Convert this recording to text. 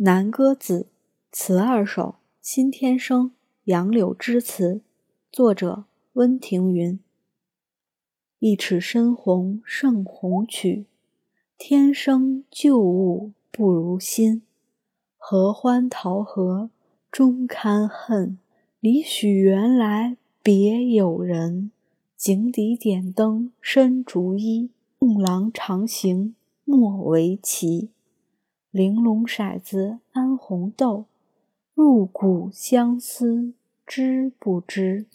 南歌子，词二首，新天生，杨柳枝词，作者温庭筠。一尺深红胜红曲，天生旧物不如新。合欢桃核终堪恨，离许原来别有人。井底点灯深竹衣，梦郎长行莫为奇。玲珑骰子安红豆，入骨相思知不知？